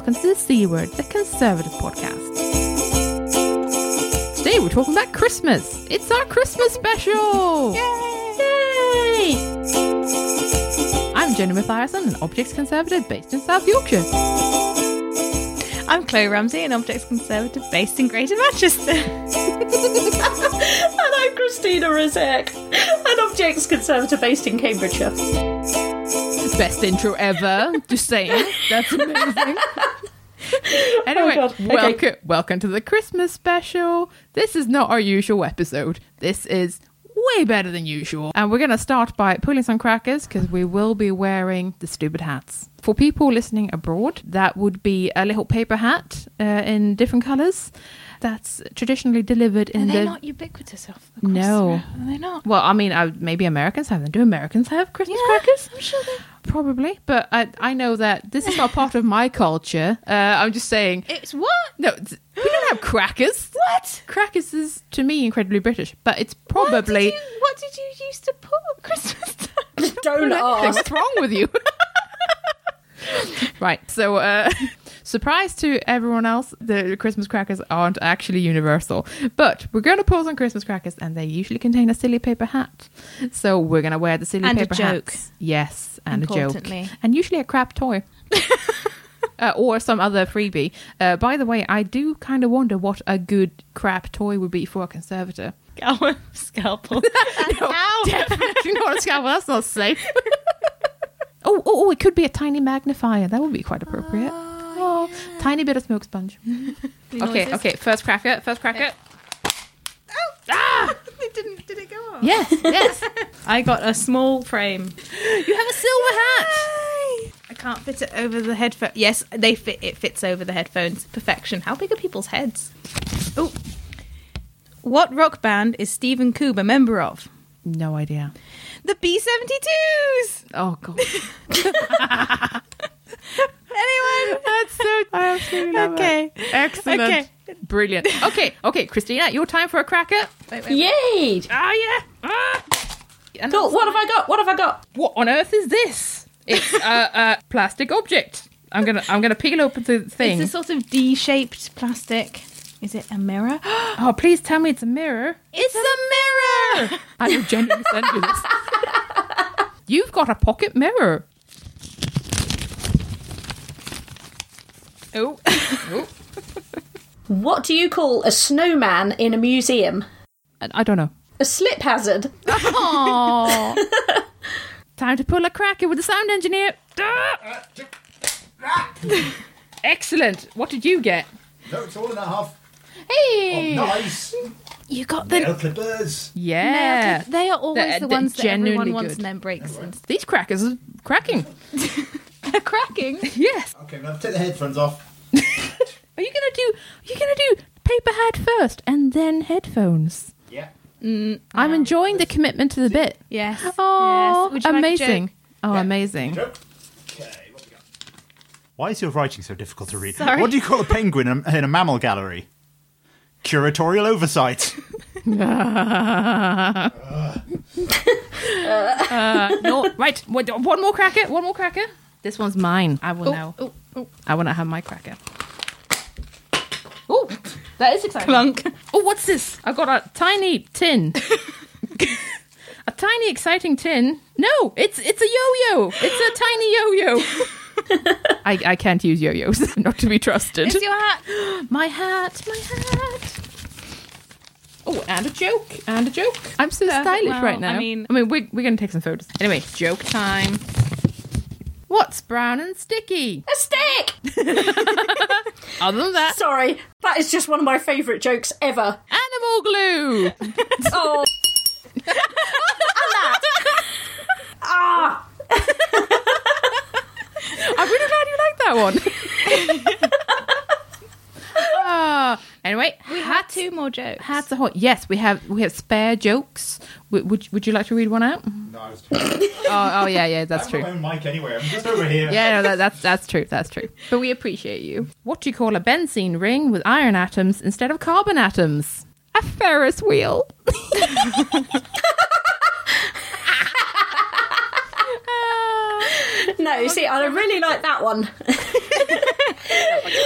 welcome to the C Word, the Conservative Podcast. Today we're talking about Christmas. It's our Christmas special! Yay! I'm Jenny Mathiasen, an objects conservator based in South Yorkshire. I'm Chloe Ramsey, an objects conservator based in Greater Manchester. And I'm Christina Rozeik, an objects Conservator based in Cambridgeshire. Best intro ever. Just saying. That's amazing. Anyway, God. Okay. welcome welcome to the Christmas special. This is not our usual episode. This is way better than usual. And we're going to start by pulling some crackers because we will be wearing the stupid hats. For people listening abroad, that would be a little paper hat uh, in different colors. That's traditionally delivered in Are the they not ubiquitous off across No. the- Are they not? well, I mean, uh, maybe Americans have them. Do Americans have Christmas Yeah, crackers? I'm sure they. Probably, but I, I know that this is not part of my culture. Uh, I'm just saying. It's what? No, th- we don't have crackers. What? Crackers is to me incredibly British, but it's What did, probably. you, what did you used to put at Christmas time? Don't ask. What's wrong with you? right, so uh, surprise to everyone else, the Christmas crackers aren't actually universal, but we're going to pull some Christmas crackers, and they usually contain a silly paper hat. So we're going to wear the silly And a paper joke. hats. Yes, and a joke, and usually a crap toy. Uh, or some other freebie. Uh, by the way, I do kind of wonder what a good crap toy would be for a conservator. Our scalpel. No, definitely not a scalpel. That's not safe. oh, oh, oh, it could be a tiny magnifier. That would be quite appropriate. Oh, tiny bit of smoke sponge. okay, okay. First cracker. First cracker. Ah! it didn't. Did it go off? Yes, yes. I got a small frame. you have a silver hat. I can't fit it over the headphone. Yes, they fit. It fits over the headphones. Perfection. How big are people's heads? Oh. What rock band is Stephen Coob a member of? No idea. The B 72s! Oh god. Anyone? That's so. I absolutely love Okay. it. Excellent. Okay. Brilliant. Okay, okay, Christina, your time for a cracker. Wait, wait, Yay! Ah, yeah. Ah. And Cool. What have I got? What have I got? What on earth is this? It's a, a plastic object. I'm gonna I'm gonna peel open the thing. It's a sort of D-shaped plastic. Is it a mirror? Oh, please tell me it's a mirror. it's a mirror. I will genuinely send you this. You've got a pocket mirror. Oh, oh. What do you call a snowman in a museum? I, I don't know. A slip hazard. Aww. Time to pull a cracker with the sound engineer. Excellent. What did you get? No, it's all in half. Hey. Oh, nice. you got the. Nail clippers. Yeah. They are always They're- the they're ones that everyone genuinely wants good. and then breaks. And These crackers are cracking. they're cracking. Yes. Okay, I'm gonna take the headphones off. Are you gonna do? Are you gonna do paper hat first and then headphones? Yeah. I'm enjoying the commitment to the bit. Yes. Oh, yes. Would you like a amazing! joke? oh, Yeah. amazing! Joke. Okay, what we got? Why is your writing so difficult to read? Sorry. What do you call a penguin in a, in a mammal gallery? Curatorial oversight. Uh, no, right. Wait, One more cracker. One more cracker. This one's mine. I will now. Oh, oh, I want to have my cracker. Oh, that is exciting. clunk. Oh, what's this? I got a tiny tin. a tiny exciting tin. No, it's it's a yo-yo. It's a tiny yo-yo. I, I can't use yo-yos. Not to be trusted. It's your hat. My hat, my hat. Oh, and a joke, and a joke. I'm so Perfect. stylish Well, right now. I mean- I mean, we're, we're going to take some photos. Anyway, joke time. What's brown and sticky? A stick! Other than that, Sorry, that is just one of my favourite jokes ever. animal glue. Oh. and that. Ah! I'm really glad you like that one. Ah, anyway, We had two more jokes. hats are hot. Yes, we have we have spare jokes. Would would, would you like to read one out? No, I was Oh, oh yeah, yeah, that's have true. my own mic anyway. I'm just over here. Yeah, no, that, that's that's true. That's true. But we appreciate you. What do you call a benzene ring with iron atoms instead of carbon atoms? A Ferris wheel. No, oh, see, I really like that one.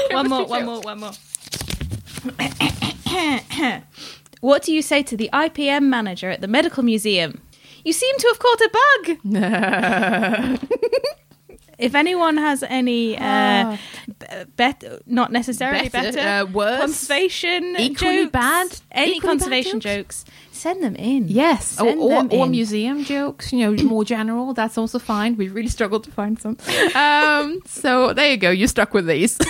one more, one more, one more. what do you say to the IPM manager at the medical museum? You seem to have caught a bug. if anyone has any uh, b- bet, not necessarily Better, better, uh, worse, conservation equally jokes, bad, any equally bad conservation jokes? jokes, send them in. Yes, or, Send or, them or in. museum jokes, you know, more general. That's also fine. We really struggled to find some. Um, so there you go. You're stuck with these.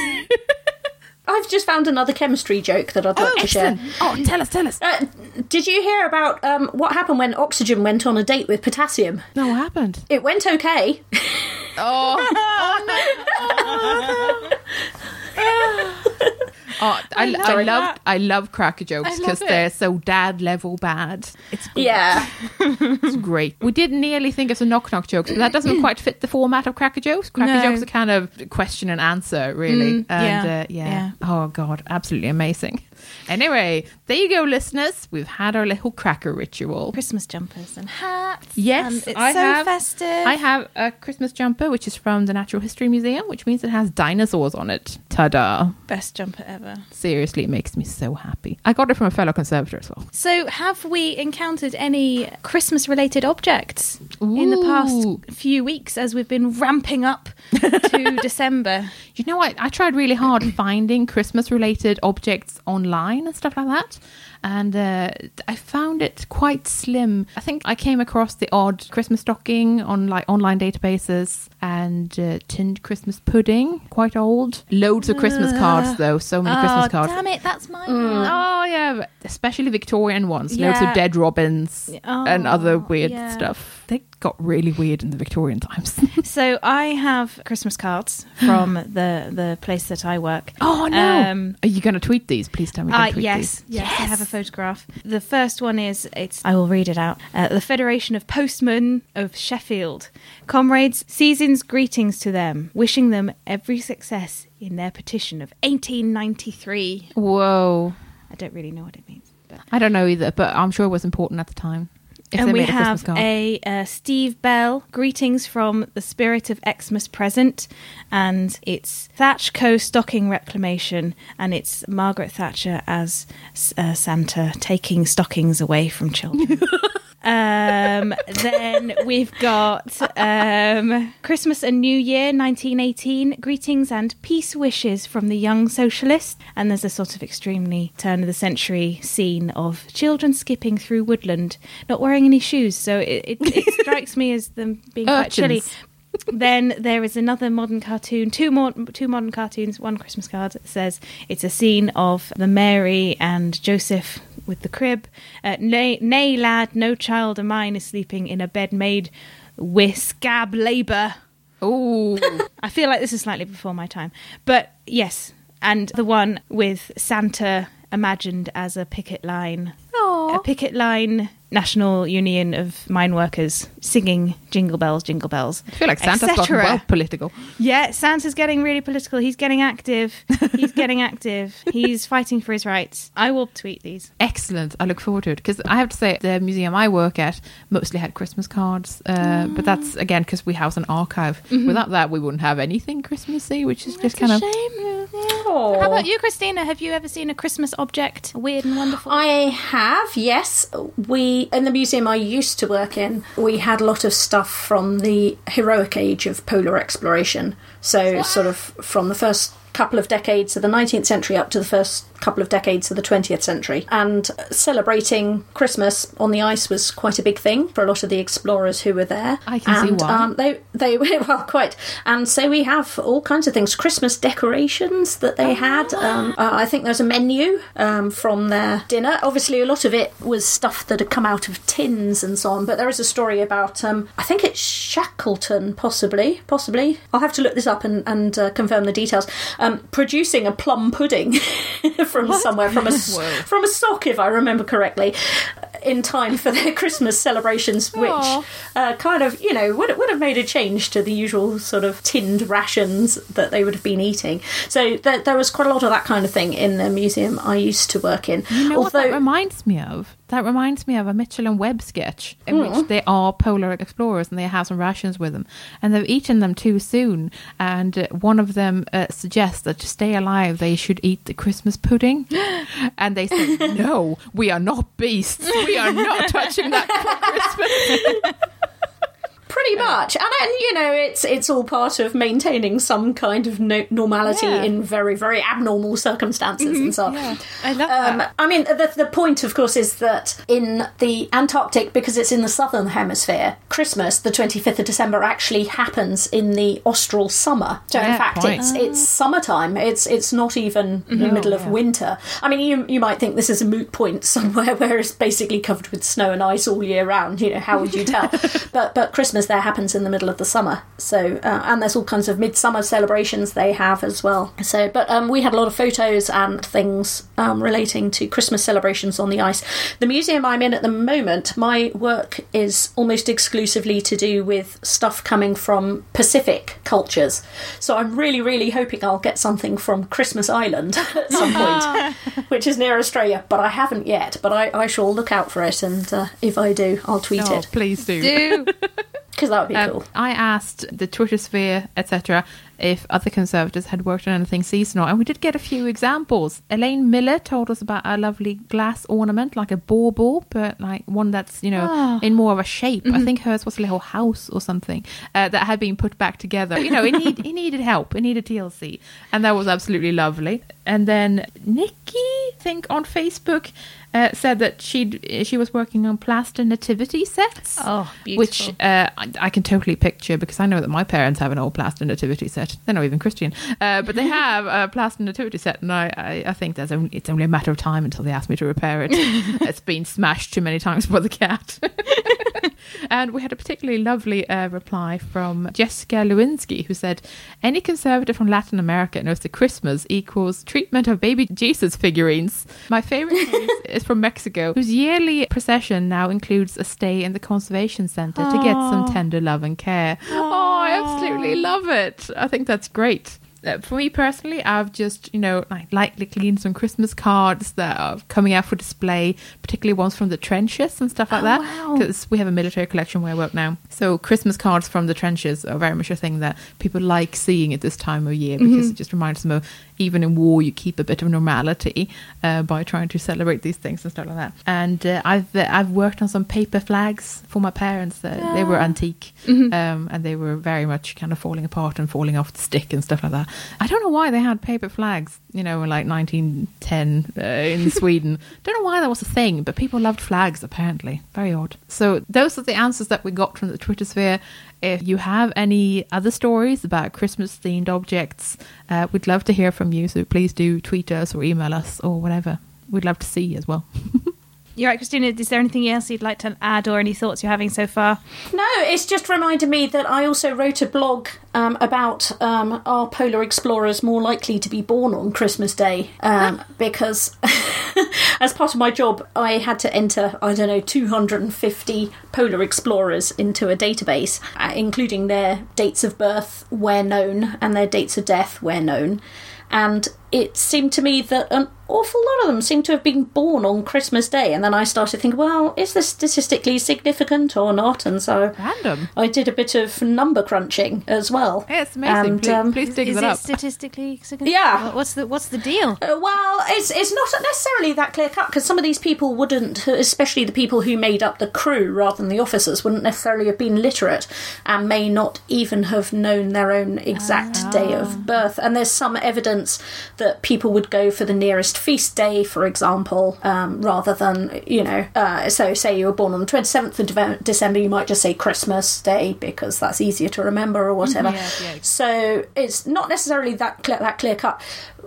I've just found another chemistry joke that I'd like to share. Oh, tell us, tell us. Uh, did you hear about um, what happened when oxygen went on a date with potassium? No, what happened? It went okay. Oh, I, I, love love that. I love cracker jokes because they're so dad level bad. It's Yeah. It's great. We did nearly think of some knock knock jokes, but that doesn't quite fit the format of Cracker Jokes. Cracker No. Jokes are kind of question and answer, really. Mm, and yeah, uh, yeah. yeah. Oh, God. Absolutely amazing. Anyway, there you go, listeners. We've had our little cracker ritual. Christmas jumpers and hats. Yes, and it's I so have- festive. I have a Christmas jumper, which is from the Natural History Museum, which means it has dinosaurs on it. Ta da. best jumper ever. Seriously, it makes me so happy. I got it from a fellow conservator as well. So, have we encountered any Christmas related objects in the past few weeks as we've been ramping up to December? You know what? I tried really hard finding Christmas related objects online and stuff like that. And uh, I found it quite slim. I think I came across the odd Christmas stocking on like online databases and uh, tinned Christmas pudding, quite old. Loads of Christmas cards though, so many Christmas oh, cards. damn it, that's my Oh yeah, especially Victorian ones. Loads of dead robins and other Oh, weird yeah. stuff. They got really weird in the Victorian times. So, I have Christmas cards from the, the place that I work. oh no! Um, Are you going to tweet these? Please tell me. Uh, yes, these. yes, I have a photograph. The first one is it's. I will read it out. Uh, the Federation of Postmen of Sheffield, comrades, season's greetings to them, wishing them every success in their petition of 1893. Whoa. I don't really know what it means. But. I don't know either, but I'm sure it was important at the time. And we a have card. a uh, Steve Bell greetings from the spirit of Xmas present, and it's Thatch Co stocking reclamation, and it's Margaret Thatcher as uh, Santa taking stockings away from children. um, then we've got um, Christmas and New Year 1918 greetings and peace wishes from the young socialist, and there's a sort of extremely turn of the century scene of children skipping through woodland, not wearing any shoes. So it, it, it strikes me as them being quite chilly. Then there is another modern cartoon, two more, two modern cartoons, one Christmas card says it's a scene of the Mary and Joseph with the crib. Uh, nay, nay, lad, no child of mine is sleeping in a bed made with scab labour. Oh, I feel like this is slightly before my time, but yes, and the one with Santa imagined as a picket line, a picket line. National Union of Mine Workers singing "Jingle Bells, Jingle Bells." I feel like Santa's got etc.. well political. Yeah, Santa's getting really political. He's getting active. He's getting active. He's fighting for his rights. I will tweet these. Excellent. I look forward to it because I have to say the museum I work at mostly had Christmas cards, uh, but that's again because we house an archive. Without that, we wouldn't have anything Christmassy, which is just kind of. shame. Oh. How about you, Christina? Have you ever seen a Christmas object, weird and wonderful? I have, yes. We in the museum I used to work in, we had a lot of stuff from the heroic age of polar exploration. So sort of from the first couple of decades of the 19th century up to the first couple of decades of the 20th century. And celebrating Christmas on the ice was quite a big thing for a lot of the explorers who were there. I can see and, why. Um, they they well quite. And so we have all kinds of things, Christmas decorations that they had. Um, uh, I think there's a menu um, from their dinner. Obviously, a lot of it was stuff that had come out of tins and so on. But there is a story about um, I think it's Shackleton, possibly, possibly. I'll have to look this up and and uh, confirm the details. Um, producing a plum pudding from somewhere from a s- from a sock, if I remember correctly. In time for their Christmas celebrations, which uh, kind of, you know, would, would have made a change to the usual sort of tinned rations that they would have been eating. So there, there was quite a lot of that kind of thing in the museum I used to work in. You know what that reminds me of? That reminds me of a Mitchell and Webb sketch in Hmm. which they are polar explorers and they have some rations with them, and they've eaten them too soon. And uh, one of them uh, suggests that to stay alive, they should eat the Christmas pudding, and they say, "No, we are not beasts. We are not touching that for Christmas." Pretty much, and then, you know, it's it's all part of maintaining some kind of no- normality Yeah. in very very abnormal circumstances mm-hmm. and so on. I love Um, that. I mean, the, the point, of course, is that in the Antarctic, because it's in the southern hemisphere, Christmas, the 25th of December, actually happens in the austral summer. So, in fact, quite. it's ah. it's summertime. It's it's not even the mm-hmm. middle of yeah. winter. I mean, you you might think this is a moot point somewhere where it's basically covered with snow and ice all year round. You know, how would you tell? but but Christmas there happens in the middle of the summer. So uh, and there's all kinds of midsummer celebrations they have as well. So but um, we had a lot of photos and things um, relating to Christmas celebrations on the ice. The museum I'm in at the moment, my work is almost exclusively to do with stuff coming from Pacific cultures. So I'm really really hoping I'll get something from Christmas Island at some point, which is near Australia. But I haven't yet. But I, I shall look out for it, and uh, if I do, I'll tweet Oh, it please do. Do because that would be Um, cool. I asked the Twitter sphere, etc., if other conservators had worked on anything seasonal, and we did get a few examples. Elaine Miller told us about a lovely glass ornament, like a bauble, but like one that's you know Ah. in more of a shape. I think hers was a little house or something uh, that had been put back together. You know, it, need, it needed help. It needed TLC, and that was absolutely lovely. And then Nikki, I think on Facebook. Uh, said that she she was working on plaster nativity sets. Oh, Which uh, I, I can totally picture because I know that my parents have an old plaster nativity set. They're not even Christian, uh, but they have a plaster nativity set, and I, I, I think there's only, it's only a matter of time until they ask me to repair it. it's been smashed too many times by the cat. and we had a particularly lovely uh, reply from Jessica Lewinsky, who said, "Any conservator from Latin America knows that Christmas equals treatment of baby Jesus figurines." My favorite case is from Mexico, whose yearly procession now includes a stay in the conservation center to get some tender love and care. Oh, I absolutely love it. I think that's great. Uh, for me personally, I've just, you know, like lightly cleaned some Christmas cards that are coming out for display, particularly ones from the trenches and stuff like that. wow. Because we have a military collection where I work now. So Christmas cards from the trenches are very much a thing that people like seeing at this time of year because it just reminds them of even in war, you keep a bit of normality uh, by trying to celebrate these things and stuff like that. And uh, I've uh, I've worked on some paper flags for my parents. Uh, They were antique, um, and they were very much kind of falling apart and falling off the stick and stuff like that. I don't know why they had paper flags, you know, in like 1910 uh, in Sweden. Don't know why that was a thing, but people loved flags apparently. Very odd. So those are the answers that we got from the Twitter sphere. If you have any other stories about Christmas themed objects, uh, we'd love to hear from you. So please do tweet us or email us or whatever. We'd love to see you as well. You're right, Christina. Is there anything else you'd like to add or any thoughts you're having so far? No, it's just reminded me that I also wrote a blog um, about um, are polar explorers more likely to be born on Christmas Day? Um, because as part of my job, I had to enter, I don't know, 250 polar explorers into a database, uh, including their dates of birth where known and their dates of death where known. And it seemed to me that an awful lot of them seem to have been born on Christmas Day. And then I started thinking, well, is this statistically significant or not? And so Random. I did a bit of number crunching as well. Yeah, it's amazing. And, please, um, please dig is that it up. statistically significant? Yeah. What's the What's the deal? Uh, well, it's it's not necessarily that clear cut because some of these people wouldn't, especially the people who made up the crew rather than the officers, wouldn't necessarily have been literate and may not even have known their own exact day of birth. And there's some evidence that people would go for the nearest feast day, for example, um, rather than you know. Uh, so, say you were born on the 27th of December, you might just say Christmas Day because that's easier to remember or whatever. Yeah, yeah. So it's not necessarily that clear, that clear cut.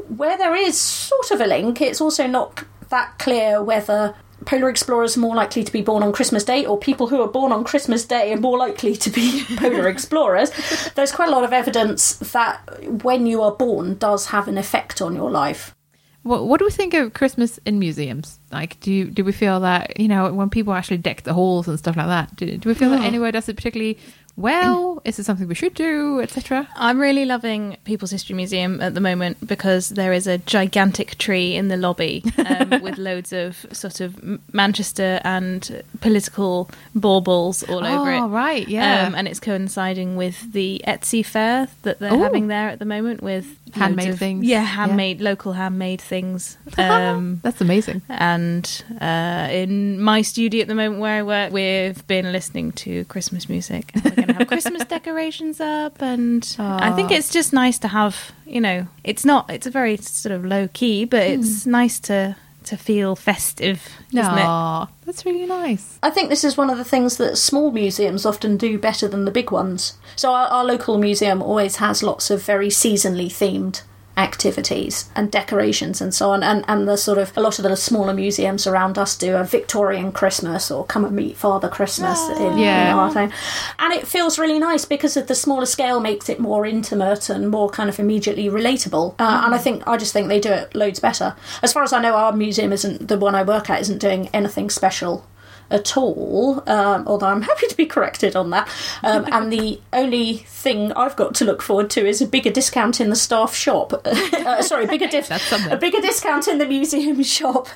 Where there is sort of a link, it's also not that clear whether polar explorers are more likely to be born on Christmas Day or people who are born on Christmas Day are more likely to be polar explorers. There's quite a lot of evidence that when you are born does have an effect on your life. What, what do we think of Christmas in museums? Like, do you, do we feel that you know when people actually deck the halls and stuff like that? Do, do we feel that hmm. anywhere does it particularly well? Is it something we should do, etc.? I'm really loving People's History Museum at the moment because there is a gigantic tree in the lobby um, with loads of sort of Manchester and political baubles all over it. Oh, right, yeah. Um, and it's coinciding with the Etsy fair that they're Ooh. having there at the moment with Handmade of- things. Yeah, Yeah. handmade, local handmade things. Um, That's amazing. and uh, in my studio at the moment where I work, we've been listening to Christmas music. And going to have Christmas decorations up, and I think it's just nice to have. You know, it's not. It's a very sort of low key, but hmm. it's nice to to feel festive, isn't it? That's really nice. I think this is one of the things that small museums often do better than the big ones. So our, our local museum always has lots of very seasonally themed activities and decorations and so on and, and the sort of a lot of the smaller museums around us do a Victorian Christmas or come and meet Father Christmas in, Yeah. in our town. And it feels really nice because of the smaller scale makes it more intimate and more kind of immediately relatable. Uh, and I think I just think they do it loads better. As far as I know, our museum isn't the one I work at isn't doing anything special at all, um, although I'm happy to be corrected on that. Um, and the only thing I've got to look forward to is a bigger discount in the staff shop. uh, sorry, bigger dis- That's something. a bigger discount in the museum shop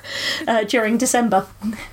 uh, during December.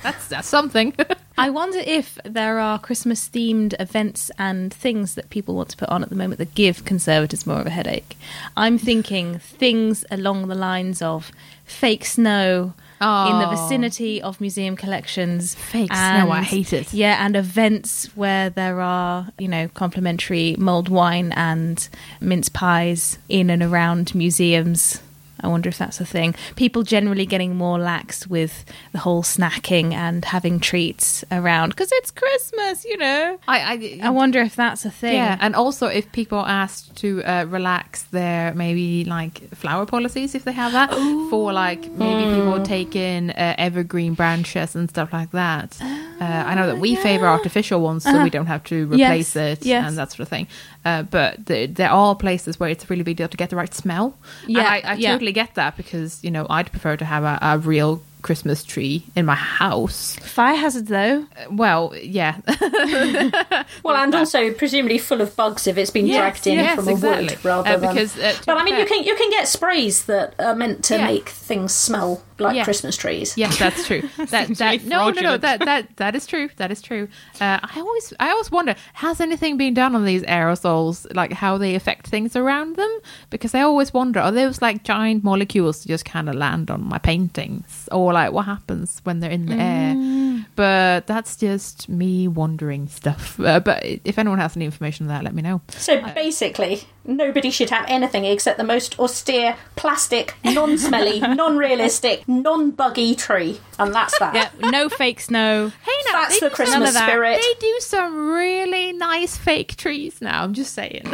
That's that's something. I wonder if there are Christmas themed events and things that people want to put on at the moment that give conservators more of a headache. I'm thinking things along the lines of fake snow in the Oh. vicinity of museum collections. Fake snow, I hate it. Yeah, and events where there are, you know, complimentary mulled wine and mince pies in and around museums. I wonder if that's a thing. People generally getting more lax with the whole snacking and having treats around because it's Christmas, you know. I, I, I wonder if that's a thing. Yeah, and also if people are asked to uh, relax their maybe like flower policies, if they have that, for like maybe people take in uh, evergreen branches and stuff like that. uh, I know that we favor artificial ones, so we don't have to replace Yes, it yes. and that sort of thing. Uh, but the, there are places where it's a really big deal to get the right smell. And Yeah, I, I yeah. totally get that because you know I'd prefer to have a, a real Christmas tree in my house. Fire hazard though. Uh, Well, yeah, Well, and also presumably full of bugs if it's been Yes, dragged in yes, from a wood rather Uh, than. because, uh, to but I mean, fair- you can you can get sprays that are meant to Yeah. make things smell like Yeah. Christmas trees. Yes, that's true. that, Seems that, no, no, no. That that that is true. That is true. Uh, I always I always wonder has anything been done on these aerosols, like how they affect things around them? Because I always wonder are those like giant molecules that just kind of land on my paintings, or like what happens when they're in the air? But that's just me wondering stuff. Uh, but if anyone has any information on that, let me know. So basically, nobody should have anything except the most austere, plastic, non-smelly, non-realistic, non-buggy tree, and that's that. Yeah, no fake snow. Hey, now That's the Christmas some- of that. spirit. They do some really nice fake trees now. I'm just saying.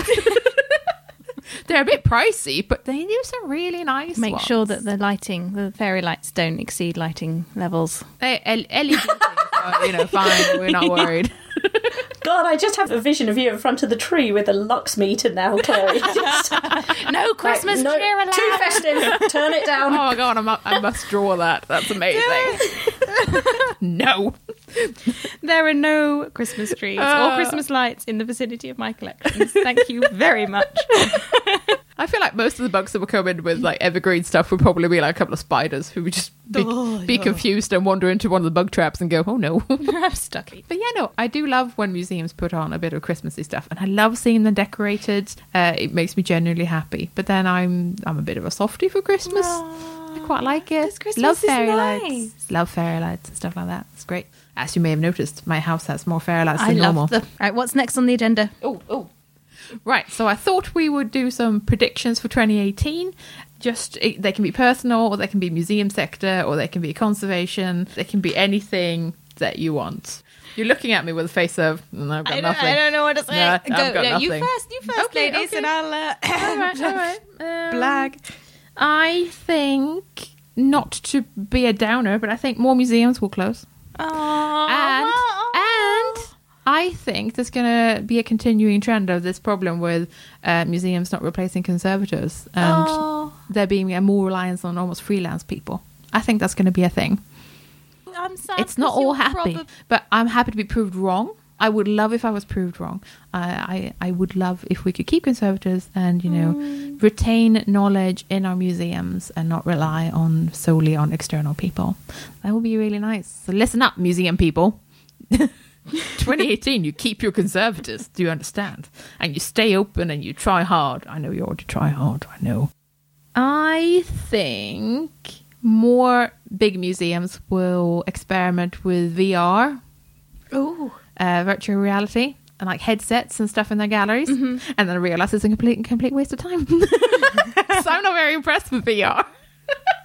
They're a bit pricey, but they do some really nice. Make ones. sure that the lighting, the fairy lights, don't exceed lighting levels. Eh, hey, LED things are, you know, fine. We're not worried. God, I just have a vision of you in front of the tree with a lux meter now, Chloe. Just, No Christmas no, cheer allowed. too festive. Turn it down. Oh my god, I mu- I must draw that. That's amazing. no. There are no Christmas trees Uh. or Christmas lights in the vicinity of my collections. Thank you very much. I feel like most of the bugs that would come in with like evergreen stuff would probably be like a couple of spiders who would just be, Oh, be confused and wander into one of the bug traps and go, oh no. I'm stuck. But yeah, no, I do love when museums put on a bit of Christmassy stuff, and I love seeing them decorated. Uh, it makes me genuinely happy. But then I'm I'm a bit of a softie for Christmas. I quite like it. Christmas love is fairy nice. lights. Love fairy lights and stuff like that. It's great. As you may have noticed, my house has more fairy lights I than love normal. them. Right, what's next on the agenda? Oh, oh. Right, so I thought we would do some predictions for 2018. Just they can be personal, or they can be museum sector, or they can be conservation. They can be anything that you want. You're looking at me with a face of, "Mm, I've got I don't, nothing. I don't know what to say. No, I've Go, got no, you first, you first, Okay, ladies, okay. and I'll uh, all right, all right. Um, blag. I think not to be a downer, but I think more museums will close. Aww. And and I think there's going to be a continuing trend of this problem with uh, museums not replacing conservators and Oh. there being a more reliance on almost freelance people. I think that's going to be a thing. I'm sad. it's not all happy, prob- but I'm happy to be proved wrong. I would love if I was proved wrong. I, I I would love if we could keep conservators and you know Mm. retain knowledge in our museums and not rely on solely on external people. That would be really nice. So listen up, museum people. 2018, you keep your conservators. Do you understand? And you stay open and you try hard. I know you to try hard. I know. I think more big museums will experiment with VR, Ooh. uh, virtual reality, and like headsets and stuff in their galleries, and then realize it's a complete complete waste of time. so I'm not very impressed with VR.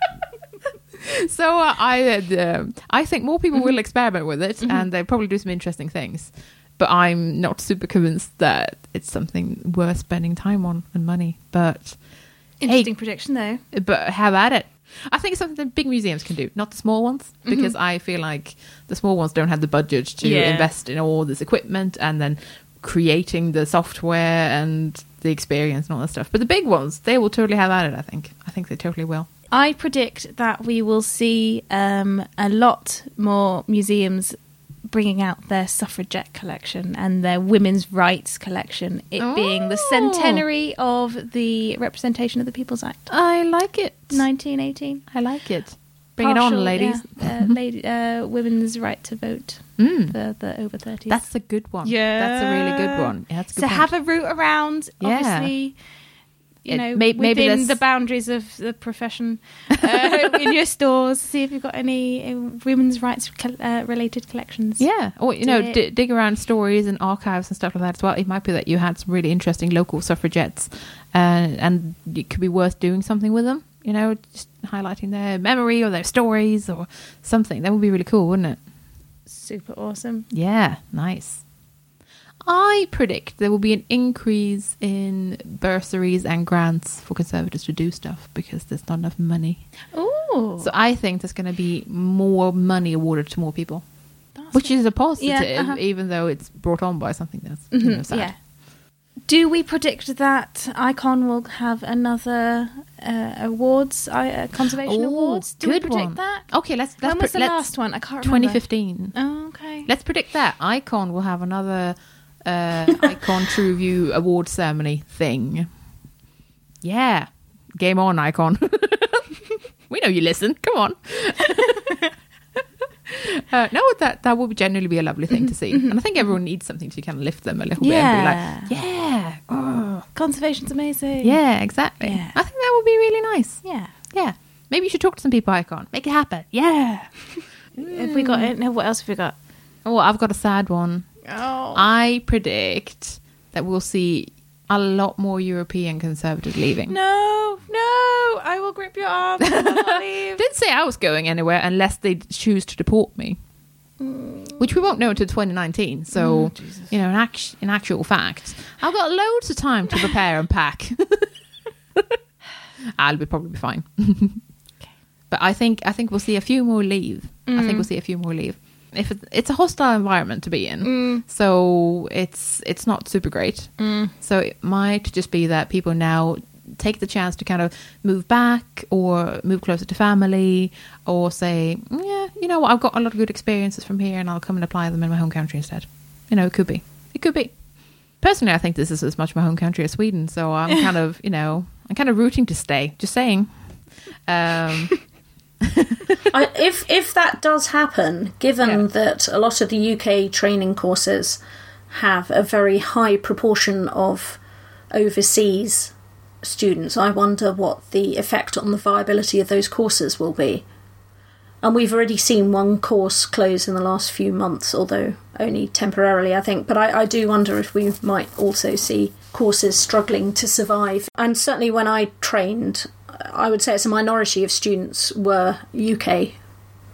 so uh, I uh, I think more people will experiment with it, and they'll probably do some interesting things. But I'm not super convinced that it's something worth spending time on and money. But Interesting prediction, though. but have at it. I think it's something that big museums can do, not the small ones, because I feel like the small ones don't have the budget to Yeah. invest in all this equipment and then creating the software and the experience and all that stuff. But the big ones, they will totally have at it. I think. I think they totally will. I predict that we will see um, a lot more museums bringing out their suffragette collection and their women's rights collection, it being the Oh. centenary of the Representation of the People's Act, I like it. 1918. I like it. Bring it on, ladies. yeah, uh, lady, uh, women's right to vote Mm. for the over 30s. That's a good one. Yeah. that's a really good one. Yeah, good so point. have a route around, Yeah. You It- know, may- maybe within the boundaries of the profession, uh, in your stores, see if you've got any uh, women's rights col- uh, related collections. Yeah, or you Do know, d- dig around stories and archives and stuff like that as well. It might be that you had some really interesting local suffragettes, uh, and it could be worth doing something with them. You know, just highlighting their memory or their stories or something. That would be really cool, wouldn't it? super awesome. Yeah, nice. I predict there will be an increase in bursaries and grants for conservators to do stuff because there's not enough money. Ooh, So I think there's going to be more money awarded to more people, which is a positive, Yeah, uh-huh. even though it's brought on by something that's you know, sad. yeah. Do we predict that Icon will have another uh, awards, uh, conservation Ooh, awards? Do we predict one. that? Okay, let's let's when was pre- the last one? I can't remember. 2015. Oh, okay. Let's predict that Icon will have another uh, Icon True View award ceremony thing. Yeah, game on, Icon. we know you listen. Come on. Uh, no, that that would generally be a lovely thing to see, and I think everyone needs something to kind of lift them a little bit and be like, "Yeah, oh, Conservation's amazing. yeah, exactly." Yeah. I think that would be really nice. Yeah. Yeah, maybe you should talk to some people, Icon. Make it happen. Yeah. Have we got it? No, what else have we got? Oh, I've got a sad one. Oh. I predict that we'll see a lot more European conservators leaving. No, no, I will grip your arm. Didn't say I was going anywhere unless they choose to deport me, mm. which we won't know until 2019. So, oh, you know, in, act- in actual fact, I've got loads of time to prepare and pack. I'll be probably be fine. but I think I think we'll see a few more leave. I think mm-hmm. we'll see a few more leave. If it, it's a hostile environment to be in, so it's it's not super great. So it might just be that people now take the chance to kind of move back or move closer to family or say, "Mm, yeah, you know what, I've got a lot of good experiences from here and I'll come and apply them in my home country instead. You know, it could be. It could be. Personally, I think this is as much my home country as Sweden, so I'm kind of, you know, I'm kind of rooting to stay. Just saying. Um, I, if if that does happen, given Yeah. that a lot of the UK training courses have a very high proportion of overseas students, I wonder what the effect on the viability of those courses will be. And we've already seen one course close in the last few months, although only temporarily, I think. But I, I do wonder if we might also see courses struggling to survive. And certainly when I trained, I would say it's a minority of students were UK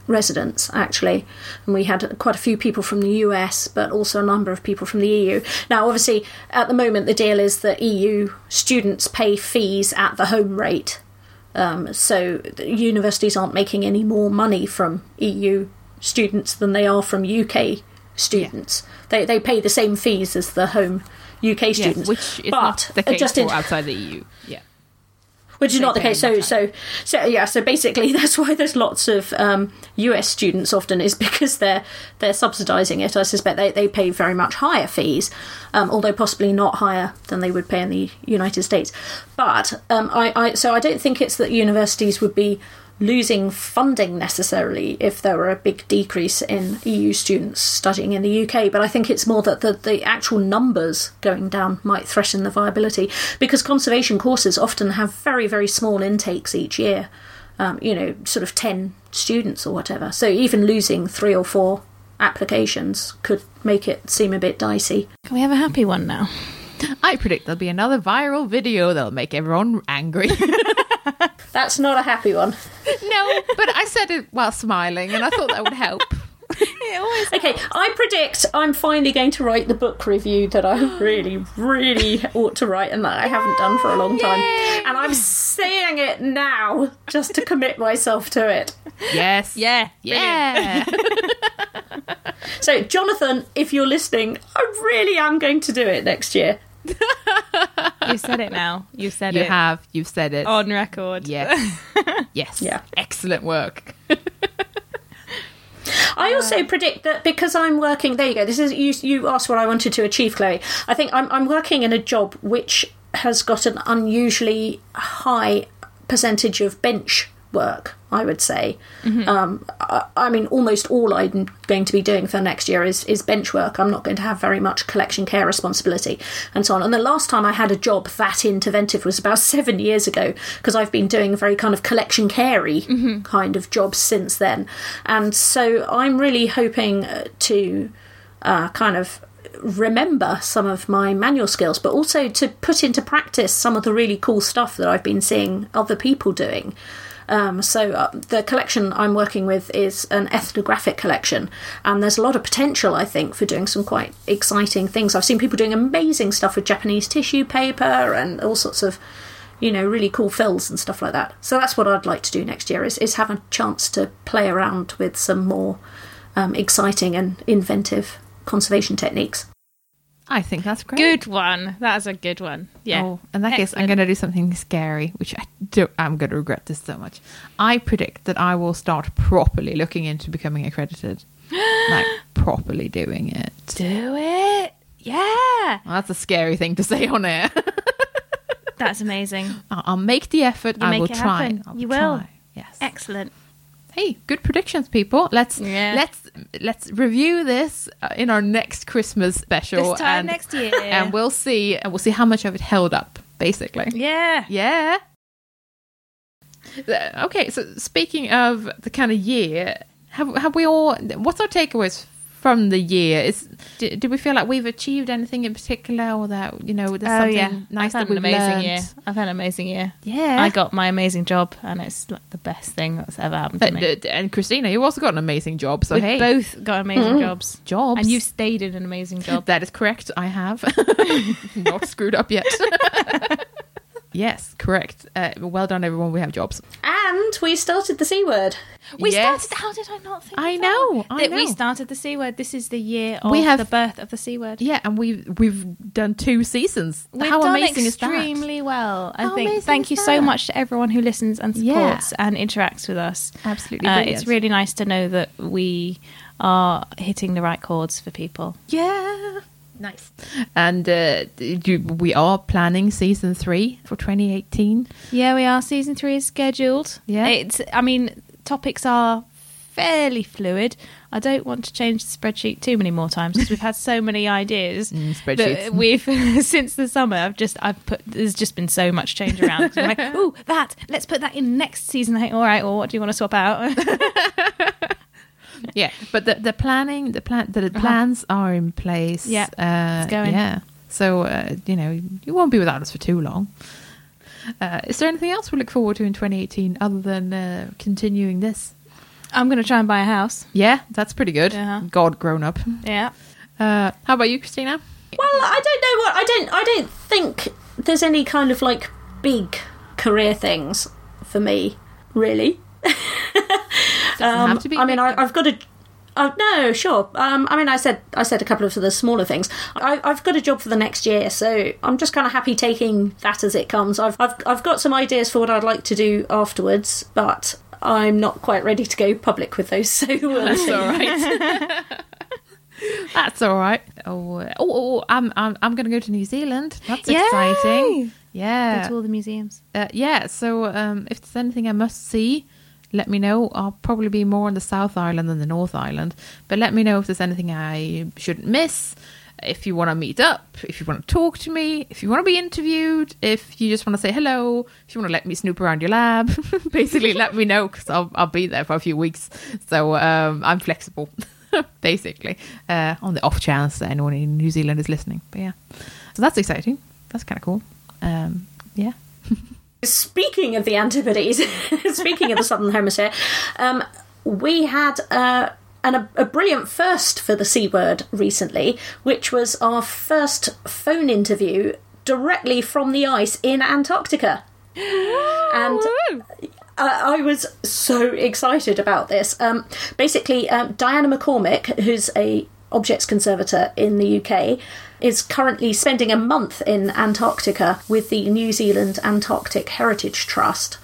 residents actually and we had quite a few people from the US but also a number of people from the EU now obviously at the moment the deal is that EU students pay fees at the home rate um, so the universities aren't making any more money from EU students than they are from UK students. They they pay the same fees as the home UK Yes, students, which is but not the case just in, outside the EU. Yeah. Which is not the case. So so so yeah. So basically, that's why there's lots of um, US students often is because they're they're subsidising it. I suspect they they pay very much higher fees, um, although possibly not higher than they would pay in the United States. But um, I, I so I don't think it's that universities would be losing funding necessarily if there were a big decrease in EU students studying in the UK, but I think it's more that the, the actual numbers going down might threaten the viability because conservation courses often have very, very small intakes each year, um, you know, sort of 10 students or whatever. So even losing three or four applications could make it seem a bit dicey. Can we have a happy one now? I predict there'll be another viral video that'll make everyone angry. That's not a happy one. no, but I said it while smiling, and I thought that would help. It always Okay, I predict I'm finally going to write the book review that I really, really ought to write and that I haven't done for a long time. And I'm saying it now just to commit myself to it. Yes. Yeah, Yeah. So, Jonathan, if you're listening, I really am going to do it next year. you said it now. You said you it You have. You've said it. on record. Yes. yes. Yeah. Excellent work. I also uh, predict that because I'm working, there you go. This is you. You asked what I wanted to achieve, Chloe. I think I'm, I'm working in a job which has got an unusually high percentage of bench work. I would say. Um, I, I mean, almost all I'm going to be doing for next year is is bench work. I'm not going to have very much collection care responsibility and so on. And the last time I had a job that interventive was about seven years ago because I've been doing very kind of collection carey kind of jobs since then. And so I'm really hoping uh, to uh, kind of remember some of my manual skills, but also to put into practice some of the really cool stuff that I've been seeing other people doing. Um, so uh, the collection I'm working with is an ethnographic collection, and there's a lot of potential, I think, for doing some quite exciting things. I've seen people doing amazing stuff with Japanese tissue paper and all sorts of, you know, really cool fills and stuff like that. So that's what I'd like to do next year is, is have a chance to play around with some more um, exciting and inventive conservation techniques. I think that's great. Good one. That's a good one. Yeah. Oh, in that case, I'm going to do something scary, which I don't. I'm going to regret this so much. I predict that I will start properly looking into becoming accredited, like properly doing it. Do it. Yeah. Well, that's a scary thing to say on air. That's amazing. I'll I'll make the effort. You I will try. happen. I You will. Yes. Excellent. Hey, good predictions, people. Let's Yeah. let's let's review this uh, in our next Christmas special. This time and, next year. and we'll see. And we'll see how much of it held up. Basically. Yeah. Yeah. Okay, so speaking of the kind of year, have have we all? What's our takeaways from the year? Is do, do we feel like we've achieved anything in particular, or that you know there's Oh something yeah. nice I've had that we've an amazing learned? year. I've had an amazing year. Yeah, I got my amazing job, and it's like the best thing that's ever happened to Uh, me. and Christina, you also got an amazing job. So We've hey, both got amazing jobs, jobs, and you've stayed in an amazing job. That is correct. I have not screwed up yet. yes, correct. Uh, well done, everyone. We have jobs. And we started the C word. We Yes. started. How did I not think? I of know, That? I That We started the C word. This is the year of We have- the birth of the C word. Yeah, and we've we've done two seasons. We've How done amazing is that? extremely well. I How think. Thank is you so much to everyone who listens and Yeah. supports and interacts with us. Absolutely, Uh, it's really nice to know that we are hitting the right chords for people. Yeah. Nice. And uh, do, we are planning season three for 2018. Yeah, we are. Season three is scheduled. Yeah. it's. I mean, topics are fairly fluid. I don't want to change the spreadsheet too many more times because we've had so many ideas. Mm, spreadsheets. We've since the summer. I've just I've put. There's just been so much change around. I'm like, ooh, that. Let's put that in next season. All right. Well, what do you want to swap out? Yeah, but the the planning, the plan, the plans are in place. Yeah, uh, it's going. Yeah, so uh, you know you won't be without us for too long. Uh, is there anything else we look forward to in 2018 other than uh, continuing this? I'm going to try and buy a house. Yeah, that's pretty good. Yeah. God grown up. Yeah. Uh, how about you, Christina? Well, I don't know what I don't. I don't think there's any kind of like big career things for me, really. Doesn't have to be Um, I mean. I, I've got a, Oh no, sure. Um, I mean, I said I said a couple of the smaller things. I, I've got a job for the next year, so I'm just kind of happy taking that as it comes. I've, I've I've got some ideas for what I'd like to do afterwards, but I'm not quite ready to go public with those. So we'll That's see. all right. That's all right. Oh, uh, oh, oh, I'm I'm I'm gonna go to New Zealand. That's Yay! exciting. Go Yeah, to all the museums. uh, yeah. So um, if there's anything I must see, let me know. I'll probably be more on the South Island than the North Island, but let me know if there's anything I shouldn't miss. If you want to meet up, if you want to talk to me, if you want to be interviewed, if you just want to say hello, if you want to let me snoop around your lab, basically let me know because I'll, I'll be there for a few weeks. So um, I'm flexible, basically, uh, on the off chance that anyone in New Zealand is listening. But yeah, so that's exciting. That's kind of cool. Um, yeah. Speaking of the Antipodes, speaking of the Southern Hemisphere, um, we had uh, an, a, a brilliant first for the C word recently, which was our first phone interview directly from the ice in Antarctica. And I I was so excited about this. Um, basically, um, Diana McCormack, who's a objects conservator in the UK, is currently spending a month in Antarctica with the New Zealand Antarctic Heritage Trust,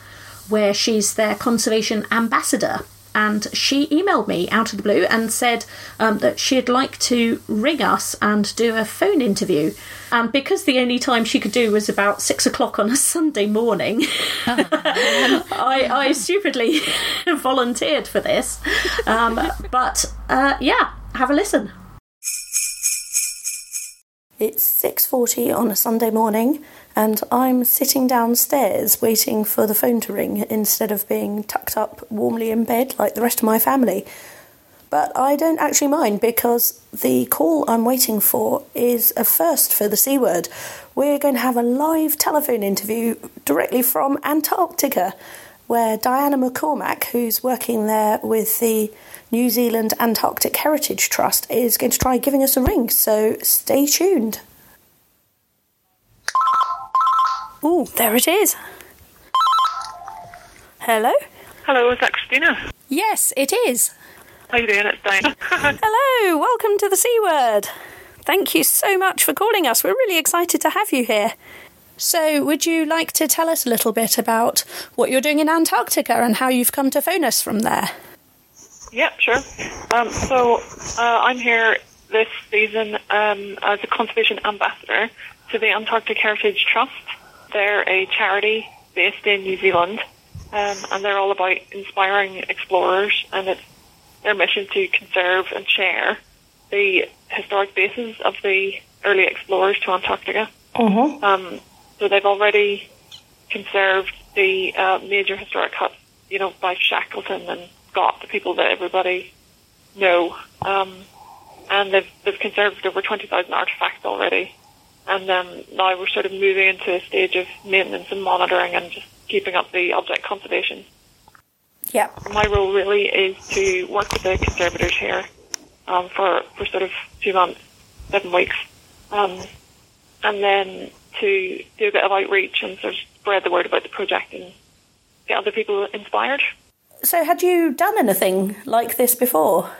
where she's their conservation ambassador. And she emailed me out of the blue and said um, that she'd like to ring us and do a phone interview. And because the only time she could do was about six o'clock on a Sunday morning, I, I stupidly volunteered for this. Um, but uh, yeah, have a listen. It's 6:40 on a Sunday morning and I'm sitting downstairs waiting for the phone to ring instead of being tucked up warmly in bed like the rest of my family. But I don't actually mind because the call I'm waiting for is a first for the C word. We're going to have a live telephone interview directly from Antarctica, where Diana McCormack, who's working there with the New Zealand Antarctic Heritage Trust, is going to try giving us a ring. So stay tuned. Oh, there it is. Hello? Hello, is that Christina? Yes, it is. How you doing? It's Diana. Hello, welcome to the C Word. Thank you so much for calling us. We're really excited to have you here. So, would you like to tell us a little bit about what you're doing in Antarctica and how you've come to phone us from there? Yep, sure. Um, so uh, I'm here this season um, as a conservation ambassador to the Antarctic Heritage Trust. They're a charity based in New Zealand, um, and they're all about inspiring explorers, and it's their mission to conserve and share the historic bases of the early explorers to Antarctica. Um, so they've already conserved the uh, major historic huts, you know, by Shackleton and Scott, the people that everybody know. Um, and they've, they've conserved over 20,000 artifacts already. And um, now we're sort of moving into a stage of maintenance and monitoring and just keeping up the object conservation. Yeah. My role really is to work with the conservators here um, for, for sort of two months, seven weeks. Um, and then to do a bit of outreach and sort of spread the word about the project and get other people inspired. So, had you done anything like this before?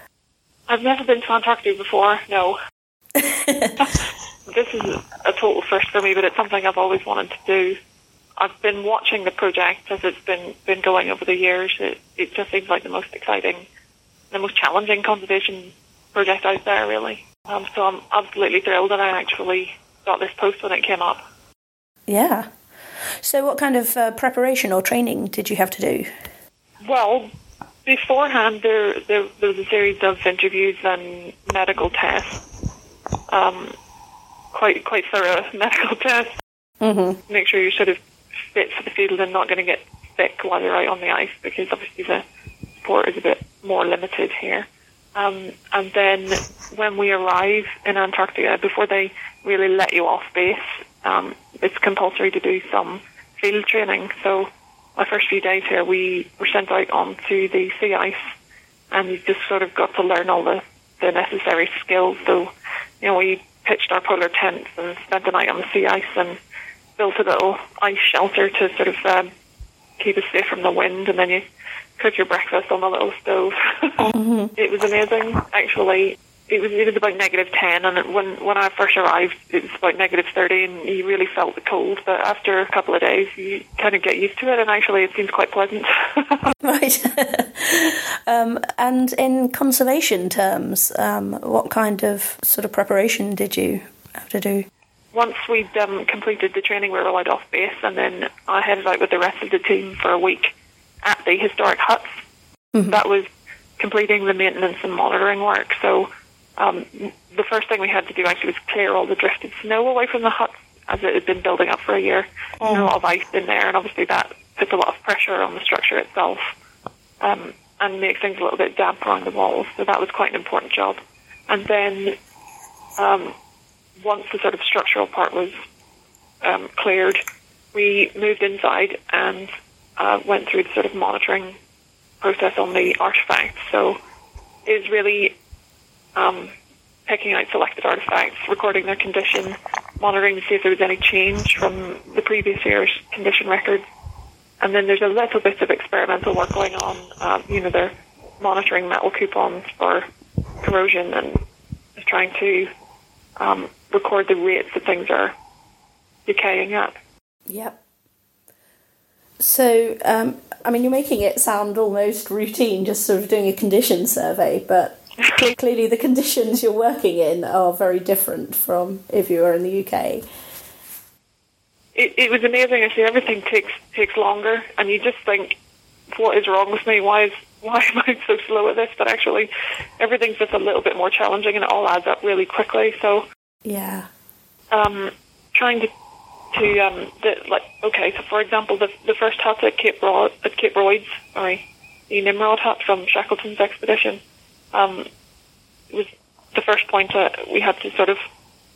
I've never been to Antarctica before, no. this is a total first for me, but it's something I've always wanted to do. I've been watching the project as it's been, been going over the years. It, it just seems like the most exciting, the most challenging conservation project out there, really. Um, so I'm absolutely thrilled that I actually got this post when it came up. Yeah. So, what kind of uh, preparation or training did you have to do? Well, beforehand, there, there, there was a series of interviews and medical tests. Um, quite quite thorough medical tests. Mm-hmm. Make sure you're sort of fit for the field and not going to get sick while you're out on the ice because obviously the sport is a bit more limited here. Um, and then when we arrive in Antarctica, before they really let you off base, um, it's compulsory to do some field training. So my first few days here, we were sent out onto the sea ice, and you just sort of got to learn all the, the necessary skills. So, you know, we pitched our polar tents and spent the night on the sea ice and built a little ice shelter to sort of um, keep us safe from the wind, and then you cook your breakfast on the little stove. It was amazing, actually. It was it was about negative ten, and when when I first arrived, it was about negative thirty, and you really felt the cold. But after a couple of days, you kind of get used to it, and actually, it seems quite pleasant. Right. um, and in conservation terms, um, what kind of sort of preparation did you have to do? Once we'd um, completed the training, we were allowed off base, and then I headed out with the rest of the team for a week at the historic huts. That was completing the maintenance and monitoring work. So um, the first thing we had to do actually was clear all the drifted snow away from the huts as it had been building up for a year. There's a lot of ice in there, and obviously that puts a lot of pressure on the structure itself um, and makes things a little bit damp around the walls. So that was quite an important job. And then um, once the sort of structural part was um, cleared, we moved inside and uh, went through the sort of monitoring process on the artifacts. So it was really um, picking out selected artifacts, recording their condition, monitoring to see if there was any change from the previous year's condition records. And then there's a little bit of experimental work going on. Um, you know, they're monitoring metal coupons for corrosion and trying to um, record the rates that things are decaying at. Yep. So, um, I mean, you're making it sound almost routine, just sort of doing a condition survey, but clearly the conditions you're working in are very different from if you were in the UK. it, it was amazing. I see everything takes takes longer, and you just think, what is wrong with me? Why is why am I so slow at this? But actually, everything's just a little bit more challenging, and it all adds up really quickly. So, Yeah. um, trying to to um, the, like okay, so for example, the the first hut at Cape Ro- at Cape Royds, sorry, the Nimrod hut from Shackleton's expedition, um, was the first point that we had to sort of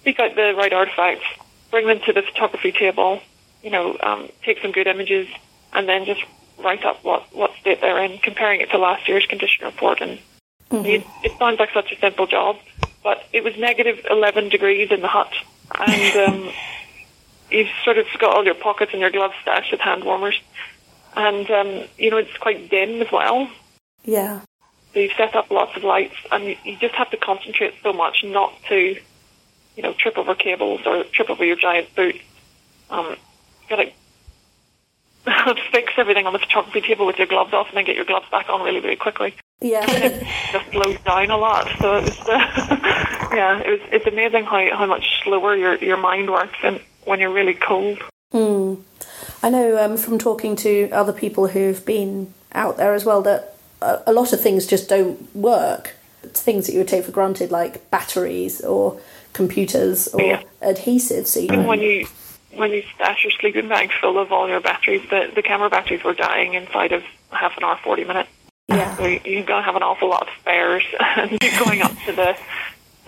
pick out the right artifacts, bring them to the photography table, you know, um, take some good images, and then just write up what, what state they're in, comparing it to last year's condition report. And it, it sounds like such a simple job, but it was negative 11 degrees in the hut, and um, you've sort of got all your pockets and your gloves stashed with hand warmers. And, um, you know, it's quite dim as well. Yeah. So you've set up lots of lights, and you, you just have to concentrate so much not to, you know, trip over cables or trip over your giant boot. Um, you gotta fix everything on the photography table with your gloves off, and then get your gloves back on really, really quickly. Yeah. Just slows down a lot. So it was, uh, yeah, it was. It's amazing how how much slower your your mind works, and when you're really cold. Hmm. I know um, from talking to other people who've been out there as well that a, a lot of things just don't work. It's things that you would take for granted, like batteries or computers or Yeah. adhesives. Even. when you when you stash your sleeping bag full of all your batteries, the the camera batteries were dying inside of half an hour, forty minutes. yeah. So you- you're going to have an awful lot of spares, and you're going up to the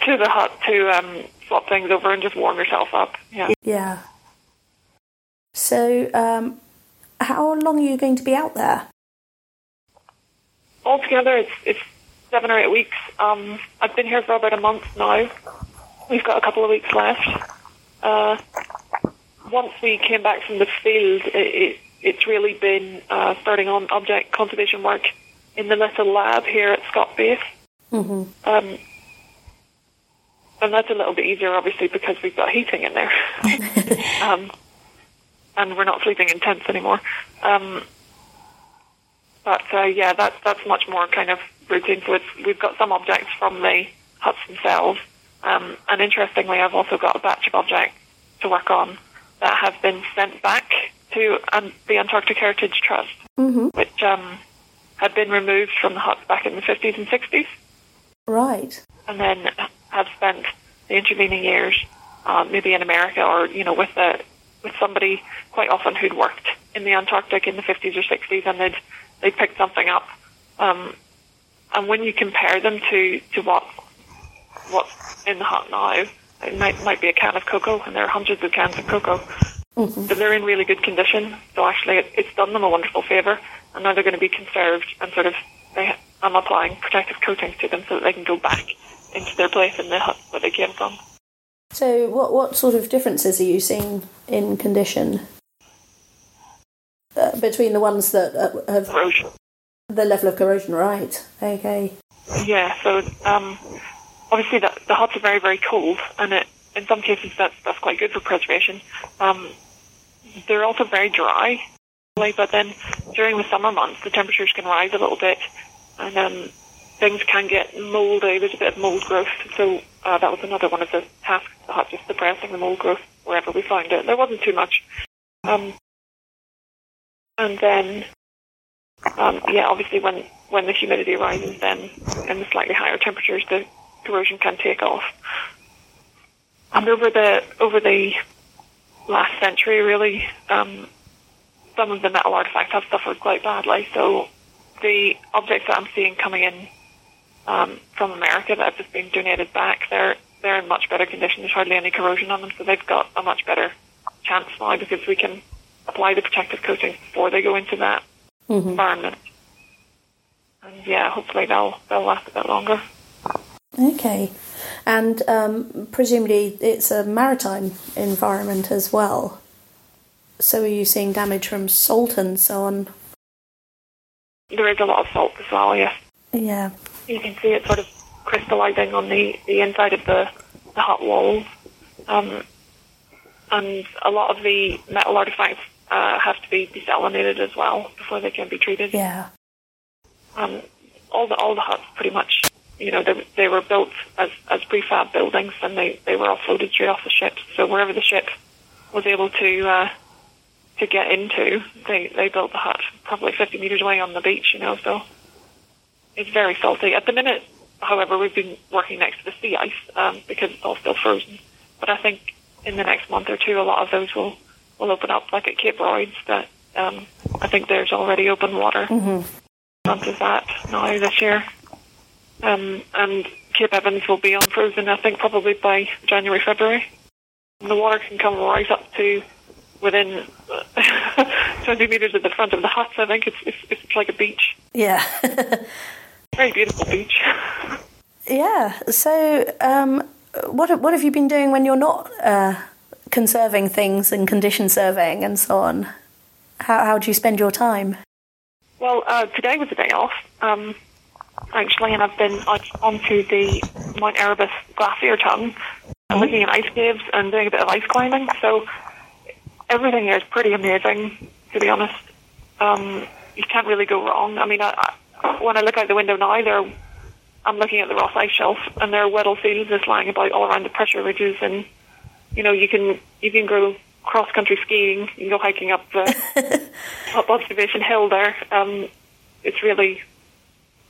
to the hut to um, swap things over and just warm yourself up. Yeah, Yeah. So, um, how long are you going to be out there? Altogether it's it's seven or eight weeks. Um, I've been here for about a month now. We've got a couple of weeks left. Uh, once we came back from the field, it, it, it's really been uh, starting on object conservation work in the little lab here at Scott Base. hmm Um, and that's a little bit easier, obviously, because we've got heating in there. um, and we're not sleeping in tents anymore. Um, but uh, yeah, that's that's much more kind of routine. So it's, we've got some objects from the huts themselves, um, and interestingly, I've also got a batch of objects to work on that have been sent back to um, the Antarctic Heritage Trust, hmm which um, had been removed from the huts back in the 50s and 60s Right. and then have spent the intervening years um, maybe in America or you know with a with somebody quite often who'd worked in the Antarctic in the 50s or 60s and they'd they pick something up. Um, and when you compare them to to what what's in the hut now it might might be a can of cocoa and there are hundreds of cans of cocoa. But they're in really good condition so actually it, it's done them a wonderful favor and now they're going to be conserved and sort of they, I'm applying protective coatings to them so that they can go back into their place in the hut where they came from. So, what what sort of differences are you seeing in condition uh, between the ones that uh, have? Corrosion. The level of corrosion, right? Okay. Yeah, so um, obviously the, the huts are very, very cold, and it, in some cases that's, that's quite good for preservation. Um, they're also very dry, but then during the summer months the temperatures can rise a little bit, and um, things can get mouldy. There's a bit of mould growth, so uh, that was another one of the tasks of the hut, just suppressing the mould growth wherever we found it. There wasn't too much. Um, and then, um, yeah, obviously when, when the humidity rises, then in the slightly higher temperatures, the corrosion can take off. And over the over the last century, really, um, some of the metal artifacts have suffered quite badly. So the objects that I'm seeing coming in um, from America that have just been donated back, they're they're in much better condition. There's hardly any corrosion on them, so they've got a much better chance now because we can apply the protective coating before they go into that environment. And yeah, hopefully they'll they'll last a bit longer. Okay. And um, presumably it's a maritime environment as well. So are you seeing damage from salt and so on? There is a lot of salt as well. Yes, Yeah. you can see it sort of crystallizing on the the inside of the the hut walls. Um, and a lot of the metal artifacts uh, have to be desalinated as well before they can be treated. Yeah. um, all the all the huts pretty much, you know, they, they were built as as prefab buildings, and they they were offloaded straight off the ship. So wherever the ship was able to uh, to get into, they they built the hut probably 50 meters away on the beach. You know, so it's very salty at the minute. However, we've been working next to the sea ice um, because it's all still frozen. But I think in the next month or two, a lot of those will will open up, like at Cape Royds. That um, I think there's already open water front of that now this year. Um, and Cape Evans will be unfrozen, I think, probably by January, February. And the water can come right up to within uh, 20 metres of the front of the huts. I think it's, it's, it's like a beach. Yeah. Very beautiful beach. yeah. So, um, what what have you been doing when you're not uh, conserving things and condition surveying and so on? How how do you spend your time? Well, uh, today was a day off, um, actually, and I've been onto the Mount Erebus glacier tongue, and looking at ice caves and doing a bit of ice climbing. So everything here is pretty amazing, to be honest. Um, you can't really go wrong. I mean, I, I, when I look out the window now, there, I'm looking at the Ross Ice Shelf, and there are Weddell seals just lying about all around the pressure ridges, and you know, you can you can go cross country skiing, you can go hiking up the Observation Hill there. Um, it's really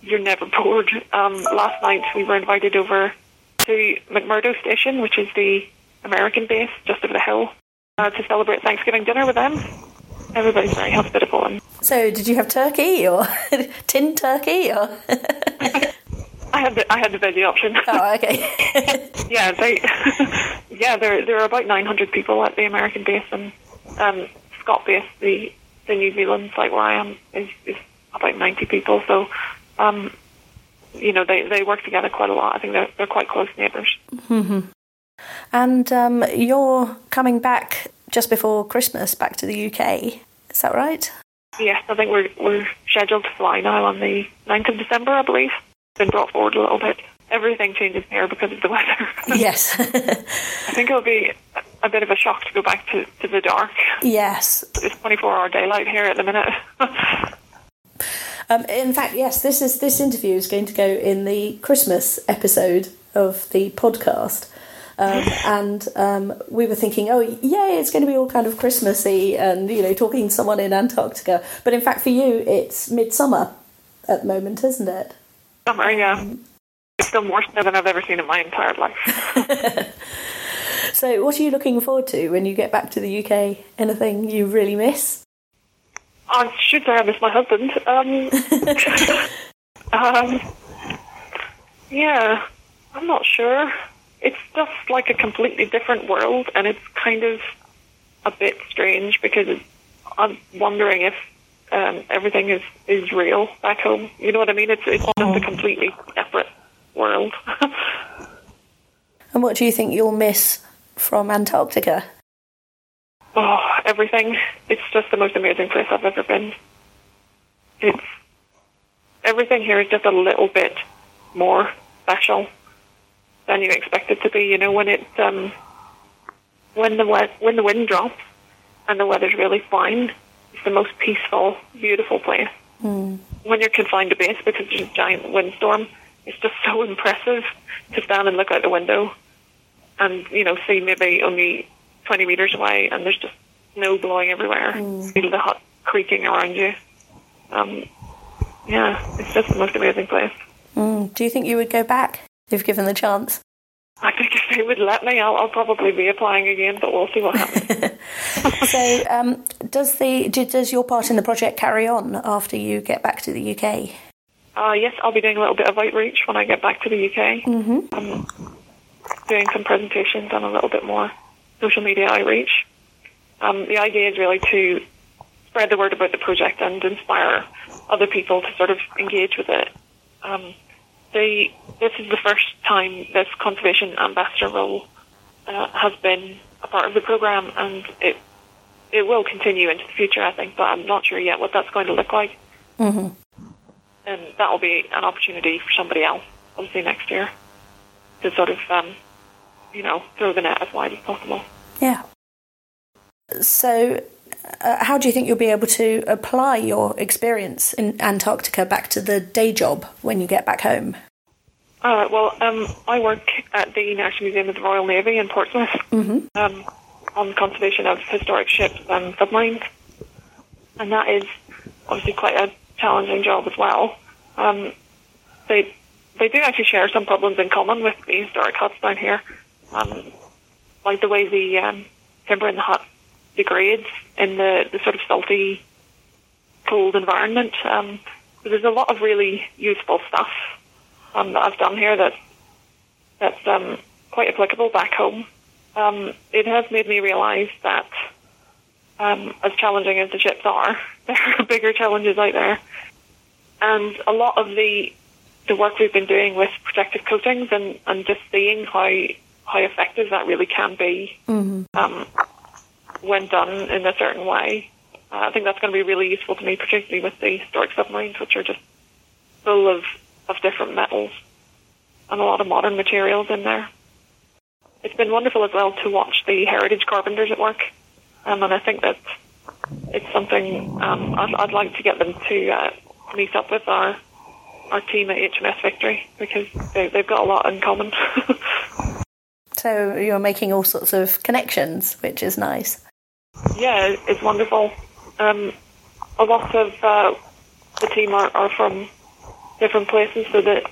you're never bored. Um, last night we were invited over to McMurdo Station, which is the American base just over the hill, uh, to celebrate Thanksgiving dinner with them. Everybody's very hospitable and So, did you have turkey or tin turkey or? I had the I had the veggie option. oh, okay. yeah, they yeah, there there are about nine hundred people at the American base and um Scott base, the the New Zealand site where I am is, is about ninety people. So um you know, they, they work together quite a lot. I think they're they're quite close neighbours. Hmm. and um, you're coming back just before Christmas back to the UK. Is that right? Yes, I think we're we're scheduled to fly now on the 9th of December, I believe. Been brought forward a little bit. Everything changes here because of the weather. yes. I think it'll be a- a bit of a shock to go back to, to the dark. yes. It's 24 hour daylight here at the minute. Um, in fact, yes, this is this interview is going to go in the Christmas episode of the podcast. Um, and um, we were thinking, oh, yay, it's going to be all kind of Christmassy and, you know, talking to someone in Antarctica. But in fact, for you, it's midsummer at the moment, isn't it? Summer, yeah. It's still more snow than I've ever seen in my entire life. So, what are you looking forward to when you get back to the UK? Anything you really miss? I should say I miss my husband. Um, um, yeah, I'm not sure. It's just like a completely different world, and it's kind of a bit strange because I'm wondering if um, everything is, is real back home. You know what I mean? It's it's just a completely separate world. And what do you think you'll miss from Antarctica? oh, everything. It's just the most amazing place I've ever been. It's everything here is just a little bit more special than you expect it to be. You know, when it um, when the we- when the wind drops and the weather's really fine, it's the most peaceful, beautiful place. When you're confined to base because there's a giant windstorm, it's just so impressive to stand and look out the window and you know see maybe only 20 meters away and there's just snow blowing everywhere. Feel the hut creaking around you. Um, yeah, it's just the most amazing place. Mm. Do you think you would go back if given the chance? I think if they would let me, I'll, I'll probably be applying again, but we'll see what happens. so, um, does the do- does your part in the project carry on after you get back to the UK? uh, yes, I'll be doing a little bit of outreach when I get back to the UK. Mm-hmm. Um, doing some presentations and a little bit more social media outreach. Um, the idea is really to spread the word about the project and inspire other people to sort of engage with it. Um, the, this is the first time this conservation ambassador role uh, has been a part of the program, and it it will continue into the future, I think. But I'm not sure yet what that's going to look like. Mm-hmm. And that will be an opportunity for somebody else, obviously next year, to sort of, um, you know, throw the net as wide as possible. Yeah. So, uh, how do you think you'll be able to apply your experience in Antarctica back to the day job when you get back home? Uh, well, um, I work at the National Museum of the Royal Navy in Portsmouth um, on conservation of historic ships and submarines, and that is obviously quite a challenging job as well. Um, they they do actually share some problems in common with the historic huts down here, um, like the way the um, timber in the hut degrades in the, the sort of salty, cold environment. Um, so there's a lot of really useful stuff um, that I've done here that that's um, quite applicable back home. Um, it has made me realise that um, as challenging as the chips are, there are bigger challenges out there, and a lot of the the work we've been doing with protective coatings and, and just seeing how how effective that really can be um, when done in a certain way. Uh, I think that's going to be really useful to me, particularly with the historic submarines, which are just full of, of different metals and a lot of modern materials in there. It's been wonderful as well to watch the heritage carpenters at work, um, and I think that it's something um, I'd, I'd like to get them to uh, meet up with our our team at HMS Victory because they, they've got a lot in common. So you're making all sorts of connections, which is nice. Yeah, it's wonderful. Um, a lot of uh, the team are, are from different places, so that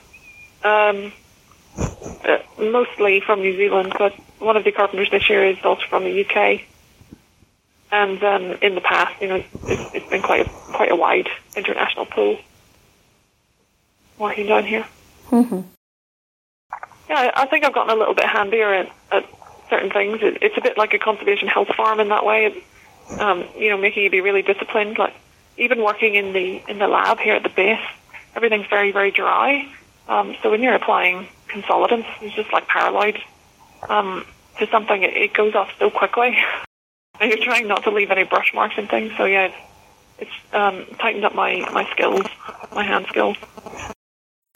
um, uh, mostly from New Zealand, but one of the carpenters this year is also from the UK. And um, in the past, you know, it's, it's been quite a, quite a wide international pool working down here. Yeah, I I think I've gotten a little bit handier at, at certain things. It, it's a bit like a conservation health farm in that way. It, um, you know, making you be really disciplined. Like even working in the in the lab here at the base, everything's very very dry. Um, so when you're applying consolidants, it's just like paraloid um, to something. It, it goes off so quickly, and you're trying not to leave any brush marks and things. So yeah, it's, it's um, tightened up my my skills, my hand skills.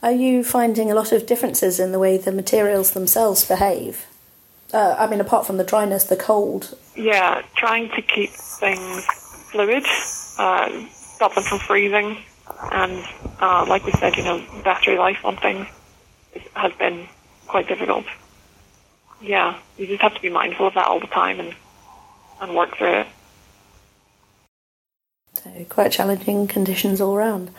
Are you finding a lot of differences in the way the materials themselves behave? Uh, I mean, apart from the dryness, the cold. Yeah, trying to keep things fluid, uh, stop them from freezing, and uh, like we said, you know, battery life on things has been quite difficult. Yeah, you just have to be mindful of that all the time and and work through it. So quite challenging conditions all round.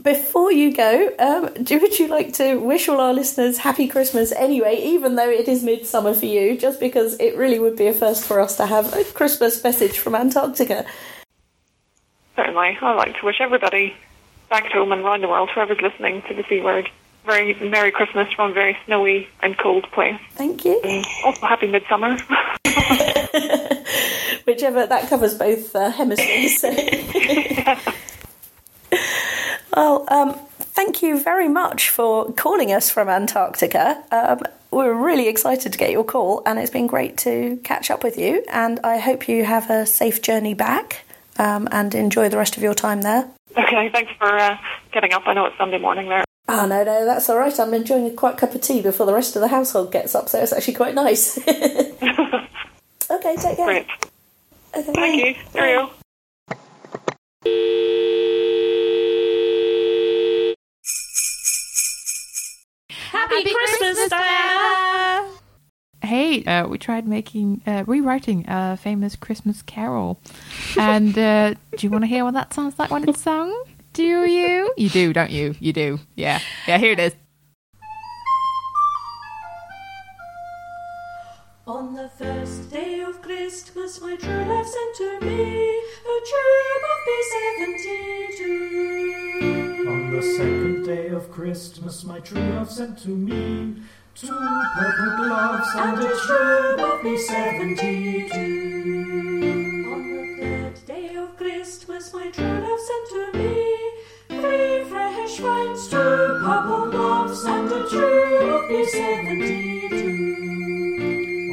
Before you go, um, do, would you like to wish all our listeners happy Christmas anyway, even though it is midsummer for you, just because it really would be a first for us to have a Christmas message from Antarctica? Certainly, I'd like to wish everybody back home and around the world, whoever's listening to the C word, very Merry Christmas from a very snowy and cold place. Thank you. And also, Happy Midsummer. Whichever, that covers both uh, hemispheres. So. well, um, thank you very much for calling us from Antarctica. Um, we're really excited to get your call, and it's been great to catch up with you. And I hope you have a safe journey back um, and enjoy the rest of your time there. Okay, thanks for uh, getting up. I know it's Sunday morning there. Ah, no, no, that's all right. I'm enjoying a quiet cup of tea before the rest of the household gets up, so it's actually quite nice. okay, take care. Great. Okay, Thank bye. you. Cheerio. Happy Christmas, Diana! Hey, uh, we tried making uh, rewriting a famous Christmas carol, and uh, do you want to hear what that sounds like when it's sung? Do you? You do, don't you? You do. Yeah, yeah. Here it is. On the first day of Christmas, my true love sent to me a tube of B72. On the second day of Christmas, my true love sent to me two purple gloves and a tube of B72. On the third day of Christmas, my true love sent to me three fresh wines, two purple gloves, and a tube of B72.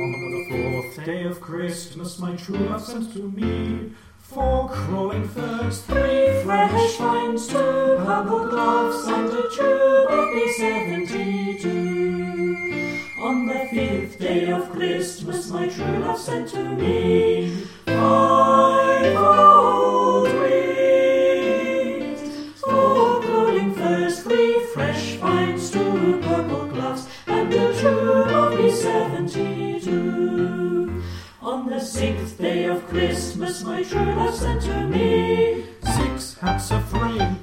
On the fourth day of Christmas, my true love sent to me four crawling thirds, three fresh wines, two purple gloves, and a tube of B72. On the fifth day of Christmas, my true love sent to me five old rings, four crawling thirds, three fresh vines, two purple gloves, and a tube of B72. On the sixth day of Christmas, my true love sent to me Six hats of three.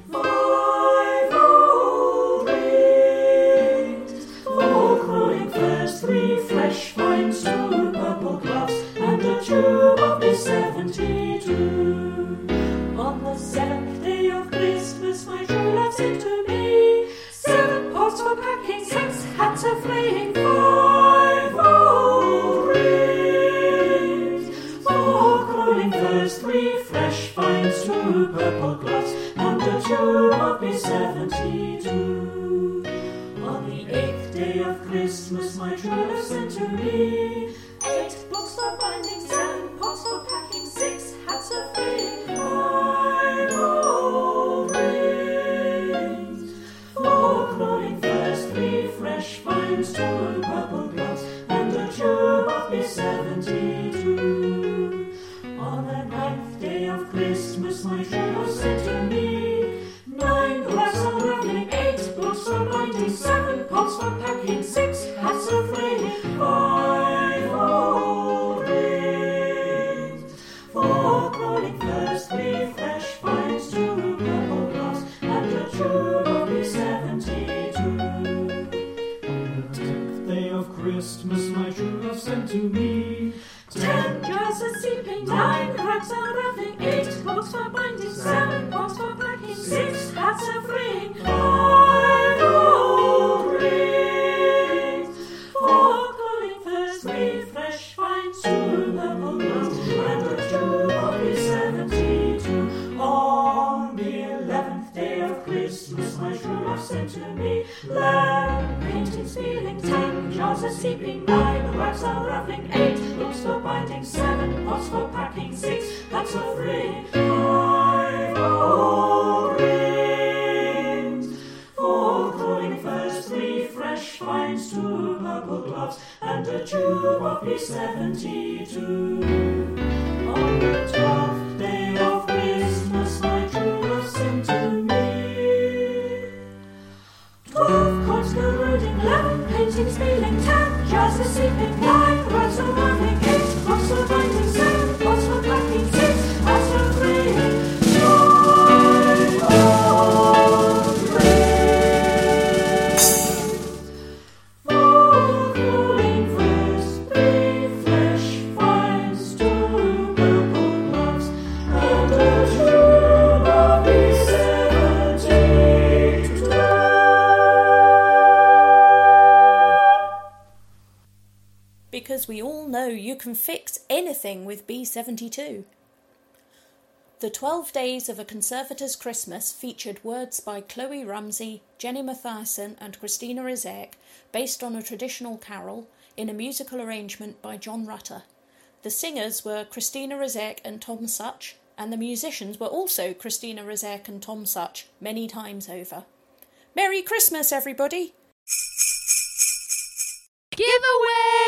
Christmas, my true love sent to me Ten of seeping, nine eight books for binding, seven pots for packing, six hats of free, five old rings, four crawling furs, three fresh vines, two purple gloves, and a tube of B72. 1972. The Twelve Days of a Conservator's Christmas featured words by Chloe Rumsey, Jenny Mathiasson, and Christina Rozeik, based on a traditional carol, in a musical arrangement by John Rutter. The singers were Christina Rozeik and Tom Such, and the musicians were also Christina Rozeik and Tom Such many times over. Merry Christmas, everybody! Giveaway!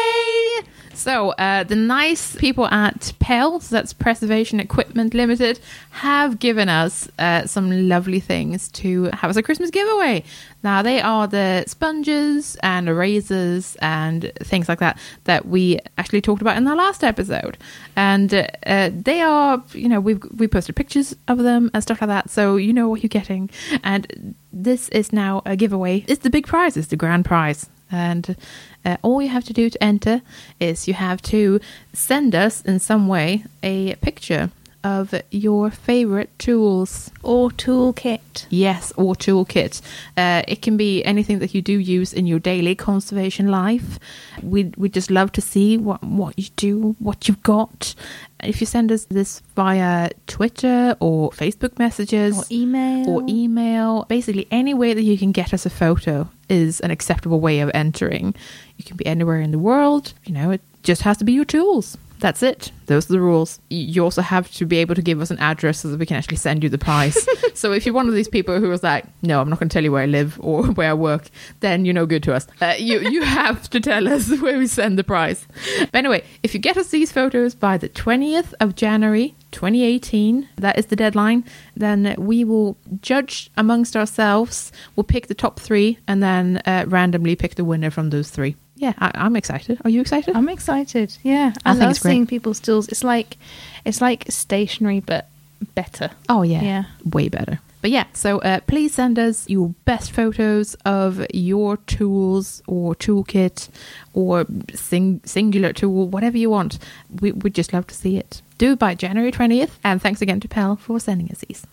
So, uh, the nice people at PEL, so that's Preservation Equipment Limited, have given us uh, some lovely things to have as a Christmas giveaway. Now, they are the sponges and erasers and things like that that we actually talked about in our last episode. And uh, uh, they are, you know, we've we posted pictures of them and stuff like that, so you know what you're getting. And this is now a giveaway. It's the big prize, it's the grand prize. And uh, all you have to do to enter is you have to send us in some way a picture of your favorite tools. Or toolkit. Yes, or toolkit. Uh, it can be anything that you do use in your daily conservation life. We'd, we'd just love to see what, what you do, what you've got. If you send us this via Twitter or Facebook messages Or email. or email, basically any way that you can get us a photo is an acceptable way of entering. You can be anywhere in the world, you know, it just has to be your tools. That's it. Those are the rules. You also have to be able to give us an address so that we can actually send you the price. so if you're one of these people who was like, "No, I'm not going to tell you where I live or where I work," then you're no good to us. Uh, you you have to tell us where we send the price. But anyway, if you get us these photos by the 20th of January 2018, that is the deadline, then we will judge amongst ourselves. We'll pick the top three and then uh, randomly pick the winner from those three. Yeah, I, I'm excited. Are you excited? I'm excited. Yeah, I, I think love it's great. seeing people's tools. It's like it's like stationery, but better. Oh yeah, Yeah. way better. But yeah, so uh, please send us your best photos of your tools or toolkit or sing- singular tool, whatever you want. We would just love to see it. Do by January twentieth, and thanks again to Pell for sending us these.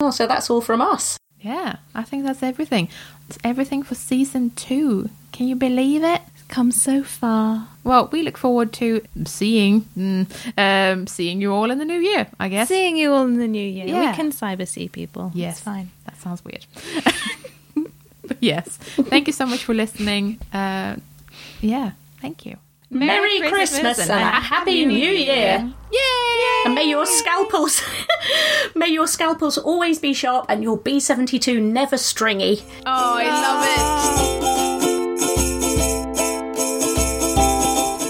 Oh, so that's all from us. Yeah, I think that's everything. It's everything for season two. Can you believe it? Come so far. Well, we look forward to seeing mm, um, seeing you all in the new year. I guess. Seeing you all in the new year. Yeah. We can cyber see people. Yes, It's fine. That sounds weird. but yes, thank you so much for listening. Uh, yeah, thank you. Merry, Christmas, and a Happy New Year! Yay! And may your scalpels, may your scalpels always be sharp and your B72 never stringy. Oh, I love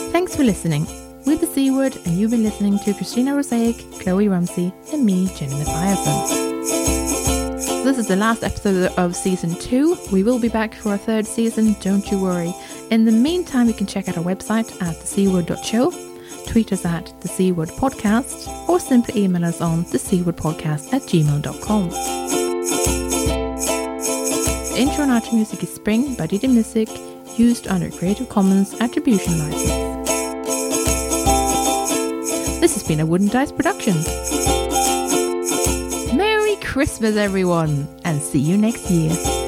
it. Thanks for listening. We're the C Word, and you've been listening to Christina Rozeik, Chloe Rumsey, and me, Jenny Mathiasson. This is the last episode of season two. We will be back for a third season, don't you worry. In the meantime, you can check out our website at thecword.show, tweet us at the Podcast, or simply email us on the Word Podcast at gmail.com. The intro and outro music is Spring by Didi Music, used under Creative Commons Attribution License. This has been a Wooden Dice production. Merry Christmas, everyone, and see you next year.